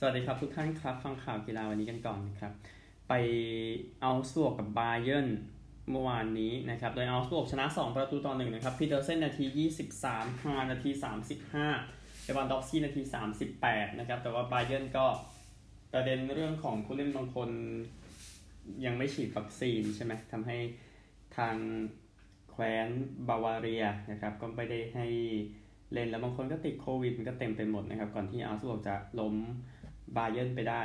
สวัสดีครับทุกท่านครับ ฟังข่าวกีฬาวันนี้กันก่อนนะครับ ไปเอาสวกกับบาเยนเมื่อวานนี้นะครับ โดยเอาสวกชนะ 2 ประตูต่อหนึ่งนะครับพีเตอร์เซนนาที 23ฮานาที 35เอวานด็อกซี่นาที 38 นะครับ แต่ว่าบาเยนก็ประเด็นเรื่องของผู้เล่นบางคนยังไม่ฉีดวัคซีนใช่ไหมทำให้ทางแคว้นบาวาเรียนะครับ ก็ไม่ได้ให้เล่นแล้วบางคนก็ติดโควิดมันก็เต็มไปหมดนะครับ ก่อนที่อาร์เซนอลจะล้ม บาเยนไปได้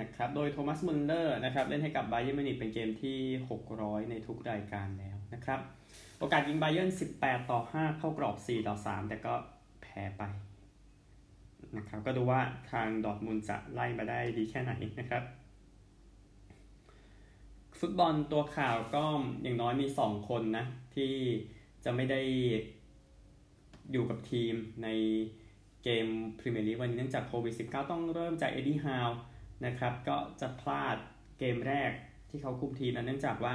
นะครับ โดยโทมัสมุนเลอร์นะครับเล่นให้กับบาเยนมินิเป็นเกมที่ 600 ในทุกรายการแล้วนะครับ โอกาสยิงบาเยน18 ต่อ 5 เข้ากรอบ 4 ต่อ 3 แต่ก็แพ้ไปนะครับก็ดูว่าทางดอทมุนจะไล่มาได้ดีแค่ไหนนะครับ ฟุตบอลตัวข่าวก็อย่างน้อยมี 2 คนนะ ที่จะไม่ได้อยู่กับทีมใน เกมพรีเมียร์ลีกวันนี้เนื่องจากโควิด -19 ต้องเริ่มจากเอ็ดดี้ฮาวนะครับก็จะพลาดเกมแรกที่เขาคุมทีมนั้นเนื่องจากว่า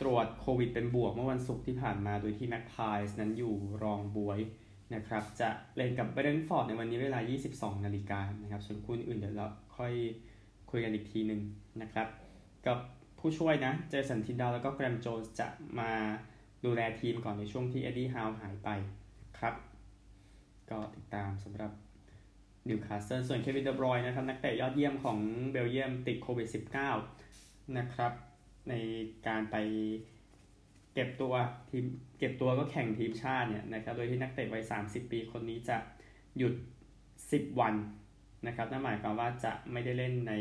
ตรวจโควิดเป็นบวกเมื่อวันศุกร์ที่ผ่านมาโดยที่แม็กพายส์นั้นอยู่รองบ๊วยนะครับจะเล่นกับเบรนท์ฟอร์ดในวันนี้เวลา 22 นาฬิกานะครับส่วนคู่อื่นเดี๋ยวเราค่อยคุยกันอีกทีหนึ่งนะครับกับผู้ช่วยนะเจสันทินดอลล์แล้วก็แกรมโจนส์จะมาดูแลทีมก่อนในช่วงที่เอ็ดดี้ฮาวหายไปครับ ก็ติดตามสำหรับนิวคาสเซิลส่วนเควินเดอบรอยน์นะครับนักเตะยอดเยี่ยมของเบลเยียมติดโควิด -19 นะครับ ในการไปเก็บตัวทีมเก็บตัวก็แข่งทีมชาติเนี่ยนะครับ โดยที่นักเตะวัย 30 ปีคนนี้จะหยุด 10 วันนะครับนั่นหมายความว่าจะไม่ได้เล่นใน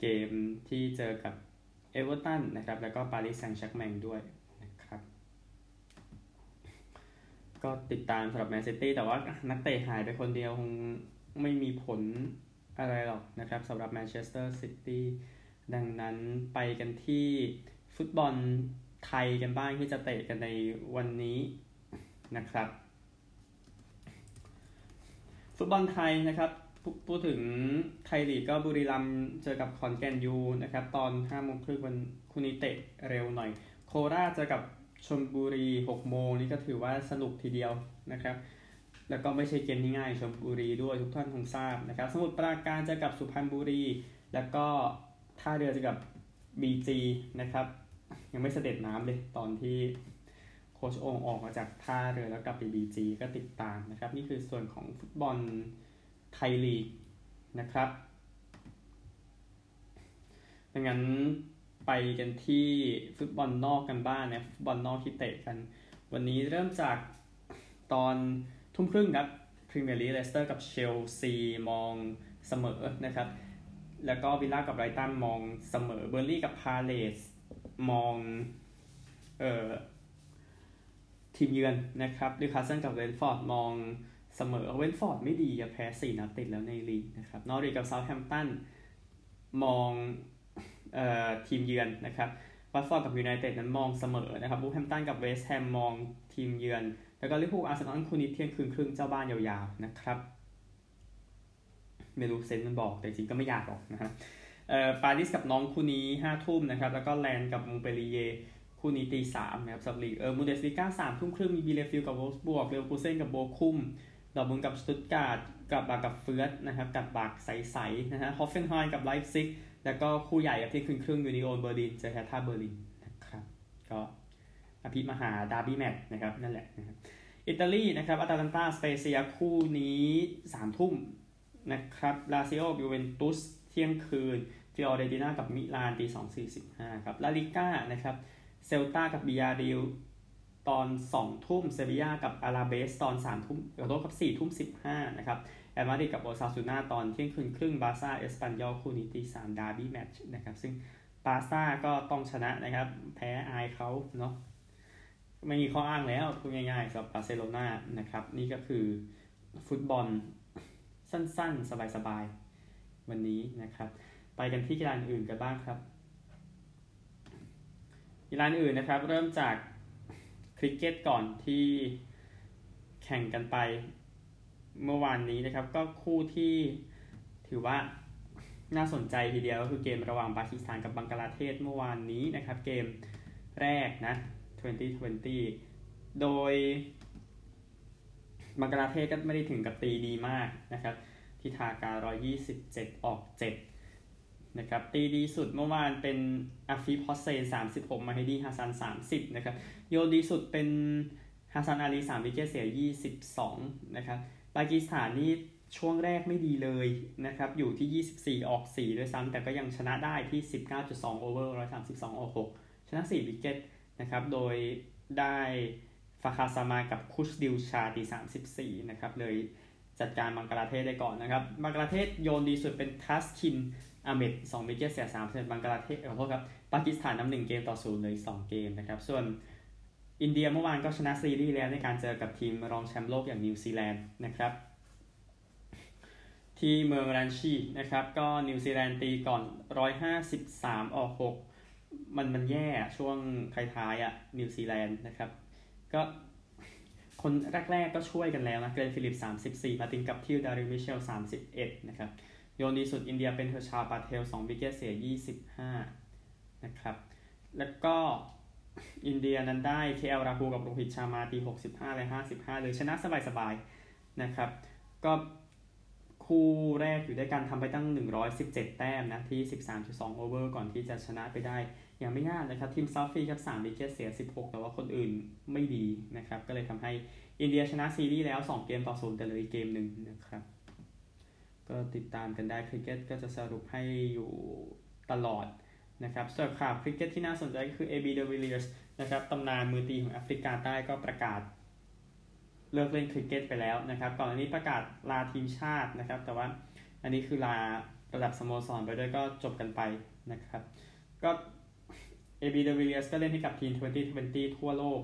เกมที่เจอกับเอเวอร์ตันนะครับ แล้วก็ปารีสแซงต์แชร์กแมงด้วยนะครับ ก็ติดตามสำหรับแมนซิตี้แต่ว่านักเตะหายไปคนเดียวคงไม่มีผลอะไรหรอกนะครับสำหรับแมนเชสเตอร์ซิตี้ดังนั้นไปกันที่ฟุตบอลไทยกันบ้างที่จะเตะกันในวันนี้นะครับ ฟุตบอลไทยนะครับพูดถึงไทยลีกก็บุรีรัมย์เจอกับขอนแก่นยูนะครับ ตอน5โมงครึ่งวันคุณนิเตะเร็วหน่อย โคราชเจอกับ ชลบุรี6โมงนี่ก็ถือว่าสนุกทีเดียวนะครับ แล้วก็ไม่ใช่เกมที่ง่ายชลบุรีด้วยทุกท่านคงทราบนะครับ สมุทรปราการจอกับสุพรรณบุรี แล้วก็ท่าเรือจอกับ BG นะครับ ยังไม่สะเด็ดน้ำเลยตอนที่โค้ชโอ่งออกมาจากท่าเรือแล้วกลับไป BG ก็ติดตามนะครับ นี่คือส่วนของฟุตบอลไทยลีกนะครับดังนั้น ไปกันที่ฟุตบอลนอกกันบ้างนะฟุตบอลนอกที่เตะกัน วันนี้เริ่มจากตอนทุ่มครึ่งครับพรีเมียร์ลีกเลสเตอร์กับเชลซีมองเสมอนะครับ แล้วก็วิลล่ากับไบรท์ตันมองเสมอเบิร์นลี่ย์กับพาเลซมองเอ่อทีมเยือนนะครับนิวคาสเซิลกับเบรนท์ฟอร์ดมองเสมอเบรนท์ฟอร์ดไม่ดีแพ้4นัดติดแล้วในลีกนะครับนอริชับเซาท์แฮมป์ตันมอง ทีมเยือนนะครับวัตฟอร์ดกับยูไนเต็ดนั้นมองเสมอนะครับวูล์ฟแฮมป์ตันกับเวสต์แฮมมองทีมเยือน แล้วก็ลิเวอร์พูลอาร์เซนอลคู่นี้เที่ยงคืนครึ่งเจ้าบ้านยาวๆนะครับไม่รู้เซนมันบอกแต่จริงก็ไม่อยากหรอกนะครับเอ่อปารีสกับน้องคู่นี้ห้าทุ่มนะครับ แล้วก็แลนด์กับมงเปรีเยคู่นี้ตีสามนะครับสับลีเออมูเดสลิก้าสามทุ่มครึ่งมีบีเลฟิลกับวลส์บวกเรอัลคูเซนกับโบคุมดอร์มุนกับสตุตการ์ดกับบากับเฟืร์สนะครับกับบากใสๆนะฮะฮอฟเฟนไฮน์กับไลฟ์ซิก แล้วก็คู่ใหญ่กับที่ครึ่งครึ่งยูนิโอนเบอร์ลินเจอแฮท่าเบอร์ลินนะครับก็อภิมหาดาร์บี้แมตช์นะครับนั่นแหละนะครับอิตาลีนะครับอัตแลนตาสเปเซียคู่นี้สามทุ่มนะครับลาซิโอยูเวนตุสเที่ยงคืนฟิออเรติน่ากับมิลานตีสองสี่สิบห้าครับลาลิก้านะครับเซลตากับบิยาร์เรอัลตอน2ทุ่มเซบียากับอลาเบสตอน3ทุ่มขอโทษครับ4ทุ่ม15นะครับ แอตมาดริดกับโอซาซูน่าตอนเที่ยงคืนครึ่งบาซ่าเอสปันยอลคู่นี้ตี3ดาร์บี้แมตช์นะครับซึ่งบาซ่าก็ต้องชนะนะครับ แพ้อายเขาเนาะไม่มีข้ออ้างแล้วพูดง่ายๆสำหรับบาร์เซโลนานะครับ นี่ก็คือฟุตบอลสั้นๆ สบายๆ วันนี้นะครับ ไปกันที่กีฬาอื่นกันบ้างครับกีฬาอื่นนะครับ เริ่มจากคริกเก็ตก่อนที่แข่งกันไป เมื่อวานนี้นะครับ ก็คู่ที่ถือว่าน่าสนใจทีเดียวก็คือเกมระหว่างปากีสถานกับบังกลาเทศเมื่อวานนี้นะครับ เกมแรกนะ 2020 โดยบังกลาเทศก็ไม่ได้ถึงกับตีดีมากนะครับพิธาการ127 ออก 7 นะครับ ตีดีสุดเมื่อวานเป็นอาฟิฟฮอสเซน36 มาเฮดีฮาซัน 30 นะครับ โยนดีสุดเป็นฮาซันอาลี3 wicket เสีย 22 นะครับ ปากีสถานนี่ช่วงแรกไม่ดีเลยนะครับ อยู่ที่ 24 ออก 4 ด้วยซ้ำแต่ก็ยังชนะได้ที่ 19.2 over 132 ออก 6 ชนะ 4 wicket นะครับ โดยได้ฟาคาร์ซามานกับคุชดิลชาตี 34 นะครับ เลยจัดการบังกลาเทศได้ก่อนนะครับ บังกลาเทศโยนดีสุดเป็นทัสคินอาเหม็ด2 wicket เสีย3เซนบังกลาเทศขอโทษครับ ปากีสถานนำหนึ่งเกมต่อศูนย์เลย2เกมนะครับ ส่วน อินเดียเมื่อวานก็ชนะซีรีส์แล้วในการเจอกับทีมรองแชมป์โลกอย่างนิวซีแลนด์นะครับที่เมืองรันชีนะครับก็นิวซีแลนด์ตีก่อน 153 ออก 6 มันมันแย่ช่วงท้ายๆอะนิวซีแลนด์นะครับ ก็คนแรกๆก็ช่วยกันแล้วนะเกล็นฟิลลิปส์ 34 มาร์ตินกัปทิลดาริลมิตเชล 31 นะครับ โยนดีสุดอินเดียเป็นฮาร์ชาลปาเทล 2 wicket เสีย 25 นะครับ แล้วก็ อินเดียนั้นได้เคแอลราหุลกับโรฮิตชาร์มาตี 65 และ 55 เลยชนะสบายๆนะครับ ก็คู่แรกอยู่ด้วยกันทำไปตั้ง 117 แต้มนะ ที่ 13.2 over ก่อนที่จะชนะไปได้ อย่างไม่ง่ายนะครับ ทิมเซาธีครับ3 wicket เสีย 16 แต่ว่าคนอื่นไม่ดีนะครับ ก็เลยทำให้อินเดียชนะซีรีส์แล้ว 2 เกมต่อศูนย์แต่เหลืออีกเกมหนึ่งนะครับ ก็ติดตามกันได้คริกเก็ตก็จะสรุปให้อยู่ตลอด นะครับส่วนข่าวคริกเก็ตที่น่าสนใจก็คือ AB de Villiers นะครับตำนานมือตีของแอฟริกาใต้ก็ประกาศ เลิกเล่นคริกเก็ตไปแล้วนะครับก่อนอันนี้ประกาศลาทีมชาตินะครับ แต่ว่าอันนี้คือลาระดับสโมสรไปด้วยก็จบกันไปนะครับ ก็ AB de Villiers ก็เล่นให้กับทีม 2020 ทั่วโลก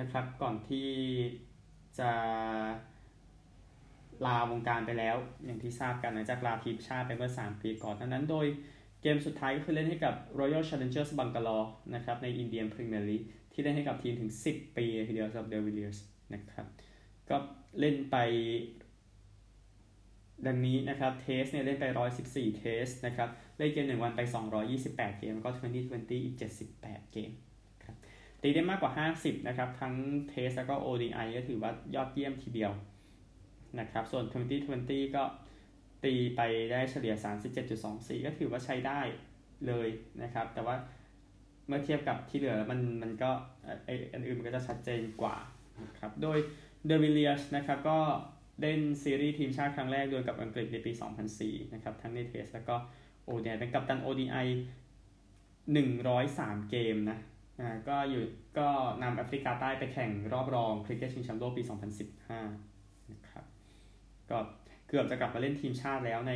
นะครับก่อนที่จะลาวงการไปแล้ว อย่างที่ทราบกันหลังจากลาทีมชาติไปเมื่อ 3 ปีก่อนนั้นโดย เกมสุดท้ายก็คือเล่นให้กับ Royal Challengers Bangalore นะครับใน Indian Premier League ที่เล่นให้กับทีมถึง 10 ปีทีเดียวสำหรับ De Villiers นะครับก็เล่นไป ดังนี้นะครับเทสเนี่ยเล่นไป 114 เทสนะครับเล่นเกม 1 วันไป 228 เกมแล้วก็ 2020 อีก 78 เกมครับตีได้มากกว่า 50 นะครับ ทั้ง Test แล้วก็ ODI ก็ถือว่ายอดเยี่ยมทีเดียวนะครับส่วน 2020 ก็ ตีไปได้เฉลี่ย 37.24 ก็ถือว่าใช้ได้เลยนะครับ แต่ว่าเมื่อเทียบกับที่เหลือมันมันก็ไอ้อันอื่นมันก็จะชัดเจนกว่านะครับ โดยเดวิลเลียสนะครับก็เล่นซีรีส์ทีมชาติครั้งแรกโดยกับอังกฤษในปี 2004 นะครับ ทั้งใน Test แล้วก็ ODI เป็นกัปตัน ODI 103 เกมนะอ่าก็อยู่ก็นำแอฟริกาใต้ไปแข่งรอบรองคริกเก็ตชิงแชมป์โลกปี 2015 นะครับก็ เกือบจะกลับมาเล่นทีมชาติแล้วใน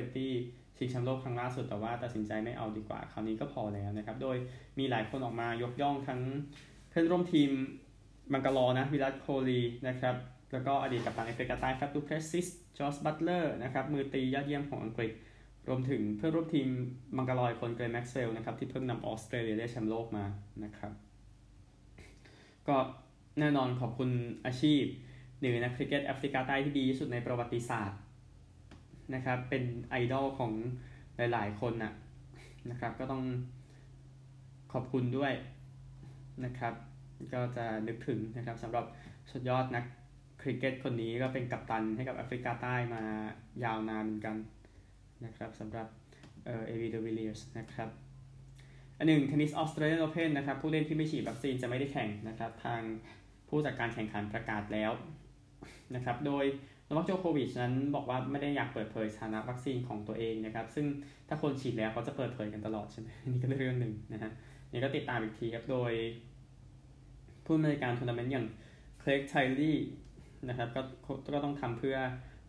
2020 ชิงแชมป์โลกครั้งล่าสุดแต่ว่าตัดสินใจไม่เอาดีกว่า คราวนี้ก็พอแล้วนะครับ โดยมีหลายคนออกมายกย่องทั้งเพื่อนร่วมทีมบังกาลอร์นะวิรัตโคลีนะครับแล้วก็อดีตกัปตันแอฟริกาใต้ครับดูเพลสซิสจอสบัตเลอร์นะครับมือตียอดเยี่ยมของอังกฤษ รวมถึงเพื่อนร่วมทีมบังกาลอร์อีกคนเกล็นแม็กซ์เวลนะครับที่เพิ่งนำออสเตรเลียได้แชมป์โลกมานะครับ ก็แน่นอนขอบคุณอาชีพ หนึ่งนักคริกเก็ตแอฟริกาใต้ที่ดีที่สุดในประวัติศาสตร์นะครับ เป็นไอดอลของหลาย ๆ คนนะนะครับ ก็ต้องขอบคุณด้วยนะครับ ก็จะนึกถึงนะครับสำหรับสุดยอดนักคริกเก็ตคนนี้ก็เป็นกัปตันให้กับแอฟริกาใต้มายาวนานเหมือนกันนะครับสำหรับเอ่อเอบีเดวิลเลียร์สนะครับ อันหนึ่งเทนนิสออสเตรเลียนโอเพนนะครับผู้เล่นที่ไม่ฉีดวัคซีนจะไม่ได้แข่งนะครับ ทางผู้จัดการแข่งขันประกาศแล้ว นะครับ โดยโนวัคโจโควิชนั้นบอกว่าไม่ได้อยากเปิดเผยสถานะวัคซีนของตัวเองนะครับ ซึ่งถ้าคนฉีดแล้วเขาจะเปิดเผยกันตลอดใช่ไหมนี่ก็เรื่องหนึ่งนะฮะนี่ก็ติดตามอีกทีครับ โดย ผู้อำนวยการทัวร์นาเมนต์อย่างเครกไทลีย์นะครับก็ก็ต้องทำเพื่อ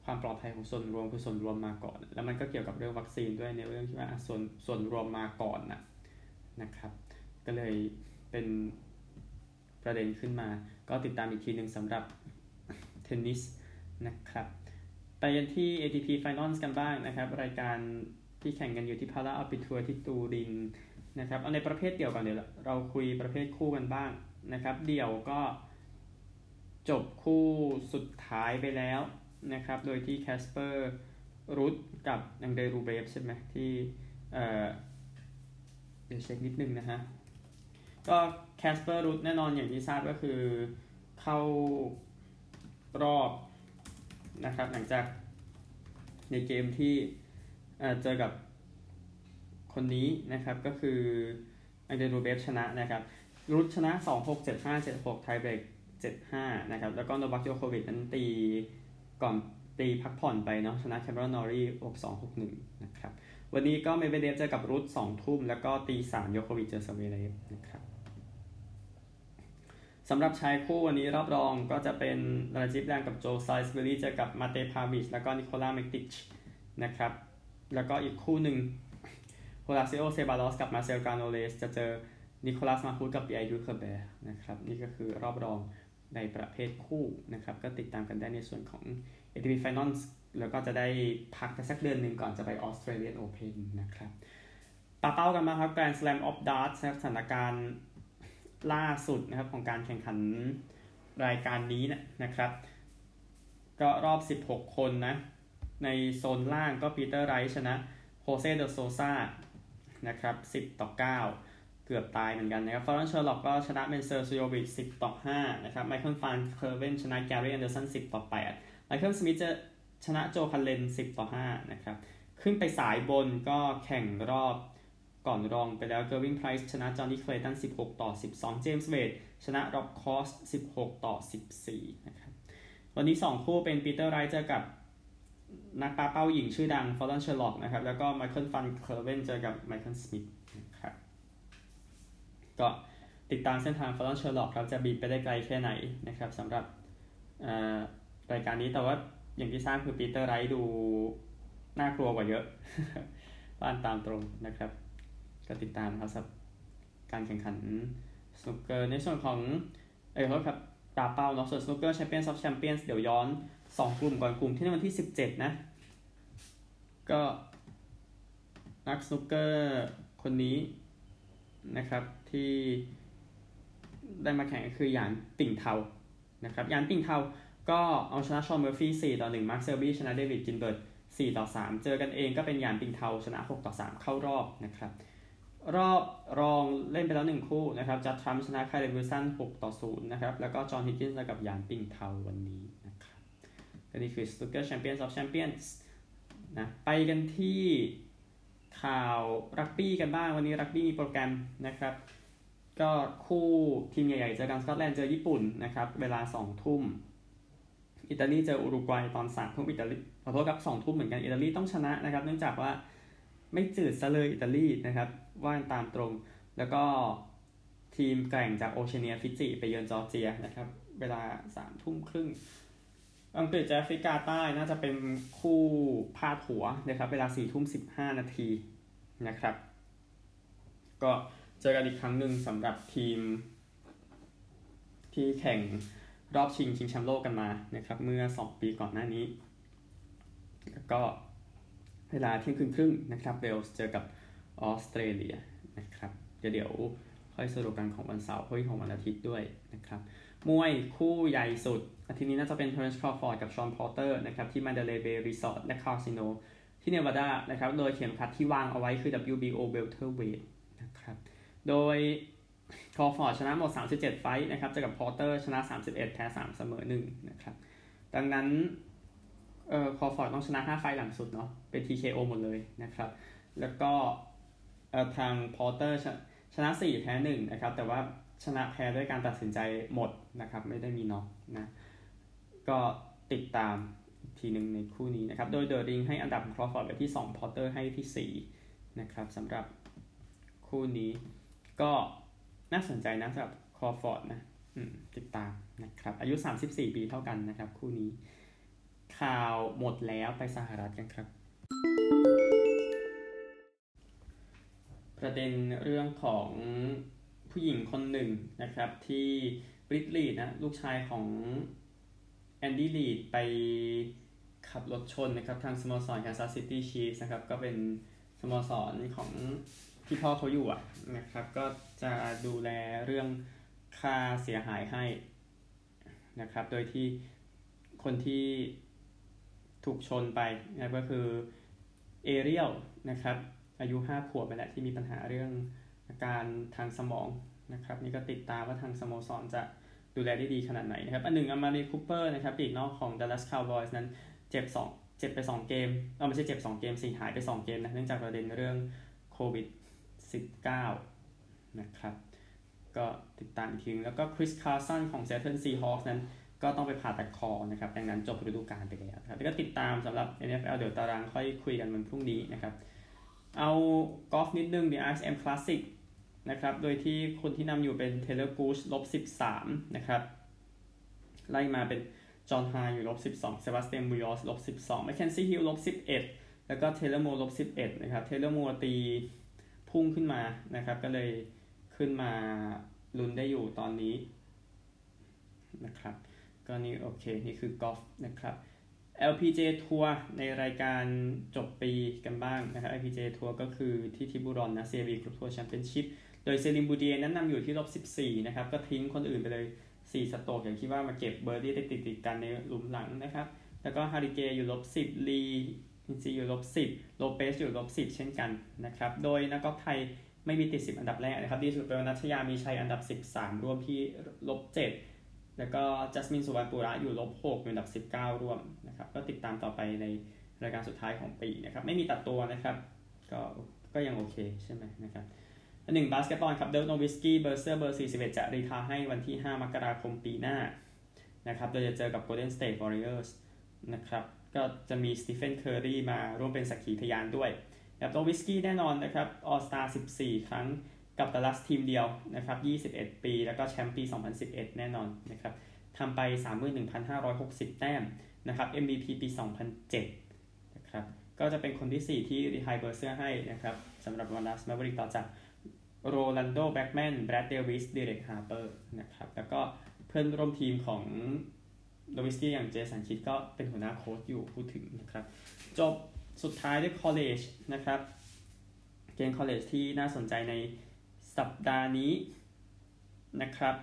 ความปลอดภัยของส่วนรวมคือส่วนรวมมาก่อน แล้วมันก็เกี่ยวกับเรื่องวัคซีนด้วยในเรื่องที่ว่าส่วนส่วนรวมมาก่อนนะนะครับ ก็เลยเป็นประเด็นขึ้นมา ก็ติดตามอีกทีหนึ่งสำหรับ เทนนิสนะครับ ไปกันที่ ATP Finals กันบ้างนะครับ รายการที่แข่งกันอยู่ที่พาลาอัลปิทัวร์ที่ตูรินนะครับเอาในประเภทเดี่ยวก่อนเดี๋ยวเราคุยประเภทคู่กันบ้างนะครับ เดี่ยวก็จบคู่สุดท้ายไปแล้วนะครับ โดยที่แคสเปอร์รุดกับอังเดรรูเบลฟใช่ไหมที่เออเดี๋ยวเช็คนิดนึงนะฮะ ก็แคสเปอร์รุดแน่นอนอย่างที่ทราบก็คือเข้า รอบนะครับ หลังจากในเกมที่เจอกับคนนี้นะครับก็คืออังเดรรูเบลฟชนะนะครับรุดชนะ 2 6 7 5 7 6 ไทเบรก7-5 นะครับ แล้วก็โนวัคโยโควิชนั้นตีก่อนตีพักผ่อนไปเนาะชนะแคเมอรอนนอร์รี่6 2 6 1 นะครับ วันนี้ก็เมดเวเดฟเจอกับรุด2ทุ่ม แล้วก็ตี3โยโควิชเจอซเวเรฟนะครับ สำหรับชายคู่วันนี้รอบรองก็จะเป็นราจีฟรามกับโจซอลส์เบอรี่เจอกับมาเตปาวิชแล้วก็นิโคล่าเมกติชนะครับ แล้วก็อีกคู่หนึ่งโฮราซิโอเซบายอสกับมาร์เซลกราโนเยร์สจะเจอนิโคลัสมาฮุตกับปิแอร์อูกแอร์แบร์นะครับ นี่ก็คือรอบรองในประเภทคู่นะครับ ก็ติดตามกันได้ในส่วนของเอ ATP Finals แล้วก็จะได้พักไปสักเดือนหนึ่งก่อนจะไปออสเตรเลียนโอเพนนะครับปาเป้ากันมาครับ Grand Slam of Darts สถานการณ์ ล่าสุดนะครับของการแข่งขันรายการนี้นะครับ ก็รอบ 16 คนนะ ในโซนล่างก็ปีเตอร์ไรท์ชนะโฮเซเดโซซ่านะครับ 10 ต่อ 9 เกือบตายเหมือนกันนะครับฟอลลอนเชอร์ร็อกก็ชนะเมนเซอร์ซุลโยวิช10 ต่อ 5 นะครับไมเคิลฟานเกอร์เวนชนะแกรี่แอนเดอร์สัน 10 ต่อ 8 ไมเคิลสมิธจะชนะโจคัลเลน 10 ต่อ 5 นะครับ ขึ้นไปสายบนก็แข่งรอบ ก่อนรองไปแล้วเกอร์วิงไพรส์ชนะจอห์นนี่เคลตัน 16 ต่อ 12 เจมส์เวดชนะร็อบครอส 16 ต่อ 14 นะครับ วันนี้ 2 คู่เป็นปีเตอร์ไรท์เจอกับนักปาเป้าหญิงชื่อดังฟอลลอนเชอร์ร็อกนะครับ แล้วก็ไมเคิลฟานเกอร์เวนเจอกับไมเคิลสมิธนะครับ ก็ติดตามเส้นทางฟอลลอนเชอร์ร็อกครับจะบินไปได้ไกลแค่ไหนนะครับสำหรับรายการนี้แต่ว่าอย่างที่ทราบคือปีเตอร์ไรท์ดูน่ากลัวกว่าเยอะว่ากันตามตรงนะครับ ก็ติดตามครับสำหรับการแข่งขันสนุกเกอร์ในส่วนของเออครับปาเป้าเนาะส่วนสนุกเกอร์ Champion of Champions เดี๋ยวย้อนสองกลุ่มก่อนกลุ่มที่ในวันที่สิบเจ็ดนะ ก็นักสนุกเกอร์คนนี้นะครับที่ได้มาแข่งก็คือหยานปิงเทานะครับหยานปิงเทาก็เอาชนะชอนเมอร์ฟี่ 4 ต่อ 1 มาร์คเซลบี้ชนะเดวิดกิลเบิร์ต4ต่อ 3 เจอกันเองก็เป็นหยานปิงเทาชนะ 6 ต่อ 3 เข้ารอบนะครับ รอบรองเล่นไปแล้ว1คู่นะครับจัดด์ทรัมป์ชนะไคเรนวิลสัน6ต่อศูนย์นะครับ แล้วก็จอห์นฮิกกินส์กับหยานปิงเทาวันนี้นะครับและนี่คือสนุกเกอร์ Champions of Champions นะไปกันที่ข่าวรักบี้กันบ้าง วันนี้รักบี้มีโปรแกรมนะครับ ก็คู่ทีมใหญ่ๆเจอกันสกอตแลนด์เจอญี่ปุ่นนะครับ เวลา2ทุ่ม อิตาลีเจออุรุกวัยตอนสามทุ่มอิตาลีขอโทษครับสองทุ่มเหมือนกัน อิตาลีต้องชนะนะครับ เนื่องจากว่า ไม่จืดซะเลยอิตาลีนะครับ ว่าตามตรง แล้วก็ทีมแก่งจากโอเชเนียฟิจิไปเยือนจอร์เจียนะครับ เวลาสามทุ่มครึ่ง อังกฤษจะแอฟริกาใต้น่าจะเป็นคู่พาดหัวนะครับ เวลาสี่ทุ่มสิบห้านาทีนะครับ ก็เจอกันอีกครั้งหนึ่งสำหรับทีม ที่แข่งรอบชิงชิงแชมป์โลกกันมานะครับ เมื่อ 2 ปีก่อนหน้านี้ แล้วก็ เวลาเที่ยงคืนครึ่งนะครับเวลส์เจอกับออสเตรเลียนะครับเดี๋ยวเดี๋ยวค่อยสรุปกันของวันเสาร์เพื่อของวันอาทิตย์ด้วยนะครับมวยคู่ใหญ่สุด อาทิตย์นี้น่าจะเป็นเทอร์เรนซ์ครอว์ฟอร์ดกับชอนพอร์เตอร์นะครับที่มัณฑะเลย์เบย์รีสอร์ทและคาสิโนที่เนวาดานะครับโดยเข็มขัดที่วางเอาไว้คือ WBO welterweight นะครับโดยครอว์ฟอร์ดชนะหมด 37 ไฟท์นะครับเจอกับพอร์เตอร์ชนะ 31 แพ้ 3 เสมอ1นะครับดังนั้น เออครอว์ฟอร์ดต้องชนะ 5 ไฟท์หลังสุดเนาะเป็น TKO หมดเลยนะครับ แล้วก็เออทางพอร์เตอร์ชนะ 4 แพ้1นะครับ แต่ว่าชนะแพ้ด้วยการตัดสินใจหมดนะครับ ไม่ได้มีน็อกนะก็ติดตามทีหนึ่งในคู่นี้นะครับ โดยเดอะริงให้อันดับครอว์ฟอร์ดไปที่ 2 พอร์เตอร์ให้ที่ 4 นะครับสำหรับคู่นี้ก็น่าสนใจนะสำหรับครอว์ฟอร์ดนะติดตามนะครับ อายุ 34 ปีเท่ากันนะครับ คู่นี้ ข่าวหมดแล้วไปสหรัฐกันครับ ประเด็นเรื่องของผู้หญิงคนหนึ่งนะครับ ที่บริตต์รีดนะลูกชายของแอนดี้รีดไปขับรถชนนะครับ ทางสโมสรแคนซัสซิตี้ชีฟส์นะครับ ก็เป็นสโมสรของที่พ่อเขาอยู่อะนะครับ ก็จะดูแลเรื่องค่าเสียหายให้นะครับ โดยที่คนที่ ถูกชนไปนะก็คือเอเรียลนะครับอายุ 5 ขวบไปแล้วที่มีปัญหาเรื่องอาการทางสมองนะครับนี่ก็ติดตามว่าทางสโมสรจะดูแลได้ดีขนาดไหนนะครับ อันหนึ่งอมารีคูเปอร์นะครับปีกนอกของ Dallas Cowboys นั้นเจ็บสองเจ็บไป 2 เกมเออไม่ใช่เจ็บ 2 เกมสิหายไป 2 เกมนะเนื่องจากประเด็นเรื่องโควิด -19 นะครับ ก็ติดตามอีกทีแล้วก็คริสคาร์สันของเซ a t ร์ซีฮอคนั้น ก็ต้องไปผ่าตัดคอนะครับดังนั้นจบฤดูกาลไปแล้วครับแล้วก็ติดตามสำหรับ NFL เดี๋ยวตารางค่อยคุยกันวันพรุ่งนี้นะครับเอากอล์ฟนิดนึง The RSM Classic นะครับโดยที่คนที่นำอยู่เป็น Talor Gooch ลบ13นะครับไล่มาเป็นจอห์นฮูห์อยู่ลบ12เซบาสเตียนมูนยอซลบ12แมคเคนซี่ฮิวจ์สลบ11แล้วก็เทย์เลอร์มัวร์ลบ11นะครับเทย์เลอร์มัวร์ตีพุ่งขึ้นมานะครับ ก็เลยขึ้นมาลุ้นได้อยู่ตอนนี้นะครับ ก็นี่โอเค นี่คือกอล์ฟนะครับ LPG ทัวร์ในรายการจบปีกันบ้างนะครับ LPG ทัวร์ก็คือที่ทิบูรอนนะ CME Group Tour Championship โดยเซลีนบูติเยร์นั้นนำอยู่ที่ลบ14 นะครับ ก็ทิ้งคนอื่นไปเลย 4 stroke อย่างที่ว่ามาเก็บเบอร์ดี้ได้ติดติดกันในหลุมหลังนะครับ แล้วก็ฮาริเกอยู่ลบ10 ลีอินซีอยู่ลบ10 โลเปสอยู่ลบ10 เช่นกันนะครับ โดยนักกอล์ฟไทยไม่มีติด 10 อันดับแรกนะครับ ดีสุดเป็นนัชยามีชัยอันดับ 13รวมที่ลบ7 แล้วก็จัสมินสุวรรณปุระอยู่ลบ6อยู่อันดับ 19 ร่วมนะครับ ก็ติดตามต่อไปในรายการสุดท้ายของปีนะครับ ไม่มีตัดตัวนะครับ ก็ก็ยังโอเคใช่ไหมนะครับหนึ่งบาสเกตบอลครับเดิร์กโนวิตสกี้เบอร์เซอร์เบอร์ 41 จะ retire ให้วันที่ 5 มกราคมปีหน้านะครับ โดยจะเจอกับ Golden State Warriors นะครับ ก็จะมีสตีเฟนเคอร์รีมาร่วมเป็นสักขีพยานด้วยแบบโนวิตสกี้แน่นอนนะครับ All-Star 14 ครั้ง กับดัลลัสทีมเดียวนะครับ 21 ปี แล้วก็แชมป์ปี 2011 แน่นอนนะครับทำไป 31,560 แต้มนะครับ MVP ปี 2007 นะครับ ก็จะเป็นคนที่ 4 ที่ retire jersey ให้นะครับสำหรับดัลลัสแมฟเวอริกส์ต่อจากโรลันโดแบ็กแมนแบรดเดวิสเดเร็กฮาร์เปอร์นะครับ แล้วก็เพื่อนร่วมทีมของโนวิตสกี้อย่างเจสันคิดด์ก็เป็นหัวหน้าโค้ชอยู่พูดถึงนะครับ จบสุดท้ายด้วย college นะครับ เกม college ที่น่าสนใจใน สัปดาห์นี้นะครับ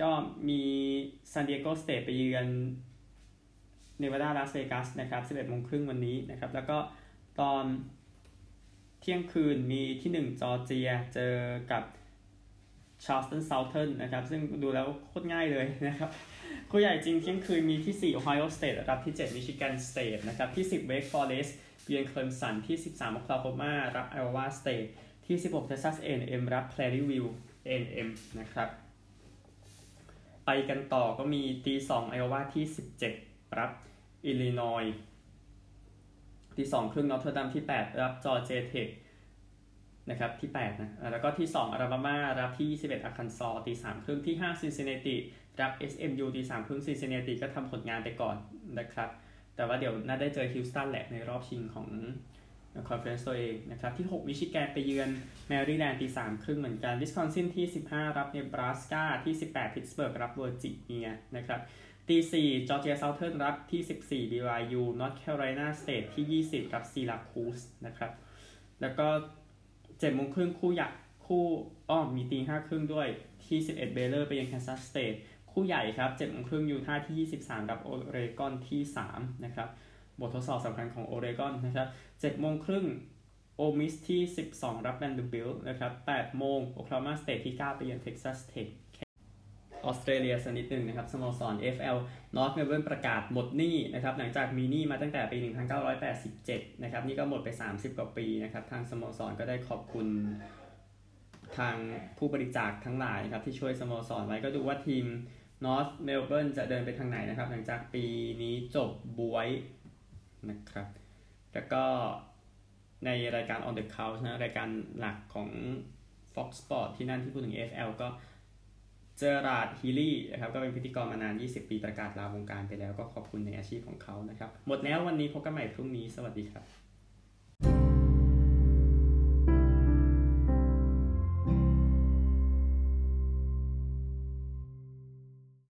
ก็มีซานดิเอโกสเตทไปเยือนเนวาดาลาสเวกัสนะครับ 11โมงครึ่งวันนี้นะครับ แล้วก็ตอนเที่ยงคืนมีที่ 1 จอร์เจียเจอกับชาร์ลสตันเซาเทิร์นนะครับ ซึ่งดูแล้วโคตรง่ายเลยนะครับคู่ใหญ่จริงเที่ยงคืนมีที่ 4 Ohio State รับที่ 7 Michigan State นะครับ ที่ 10 Wake Forest เยือนเคลมสันที่ 13 Oklahoma รับ Iowa State ที่ 16 Texas A&M รับ Prairie View A&M นะครับ ไปกันต่อก็มีตี2 Iowa ที่ 17 รับ Illinois ตี2ครึ่งนอตเทอร์ดัมที่ 8 รับจอร์เจียเทคนะครับที่8นะแล้วก็ที่ 2 อลาบามา รับที่ 21อาร์คันซอตี3ครึ่งที่ 5 ซินซินเนติ รับ SMU ตี3ครึ่งซินซินเนติก็ทำผลงานไปก่อนนะครับ แต่ว่าเดี๋ยวน่าได้เจอฮิวสตันแหละในรอบชิงของ conference ตัวเองนะครับที่ 6 มิชิแกนไปเยือนแมริแลนด์ตี3ครึ่งเหมือนกันวิสคอนซินที่ 15 รับเนบราสกาที่ 18พิตสเบิร์กรับเวอร์จิเนียนะครับตีสี่จอร์เจียเซาเทิร์นรับที่ 14 BYU North Carolina State ที่ 20 รับซีราคิวส์นะครับแล้วก็เจ็ดโมงครึ่งคู่ใหญ่คู่อ้อมมีตีห้าครึ่งด้วยที่ 11 เบลเลอร์ไปเยือนแคนซัสสเตทคู่ใหญ่ครับเจ็ดโมงครึ่งยูท่าที่ 23 รับโอเรกอนที่ 3 นะครับ บททดสอบสำคัญของโอเรกอนนะครับเจ็ดโมงครึ่งโอลมิสที่ 12 รับแวนเดอร์บิลต์นะครับ8โมงโอคลาโฮมาสเตทที่ 9 ไปเยือนเท็กซัสเทคออสเตรเลียสักนิดหนึ่งนะครับสโมสร FL North Melbourne ประกาศหมดหนี้นะครับหลังจากมีหนี้มาตั้งแต่ปี 1987 นะครับนี่ก็หมดไป 30 กว่าปีนะครับทางสโมสรก็ได้ขอบคุณทางผู้บริจาคทั้งหลายนะครับที่ช่วยสโมสรไว้ก็ดูว่าทีม North Melbourne จะเดินไปทางไหนนะครับหลังจากปีนี้จบบวย นะครับ แล้วก็ในรายการ On the Couch นะรายการหลักของ Fox Sport ที่นั่นที่พูดถึง FL ก็เจอราดฮิลี่นะครับก็เป็นพิธีกรมานาน 20 ปีประกาศลาวงการไปแล้วก็ขอบคุณในอาชีพของเขานะครับ หมดแล้ววันนี้พบกันใหม่พรุ่งนี้สวัสดีครับ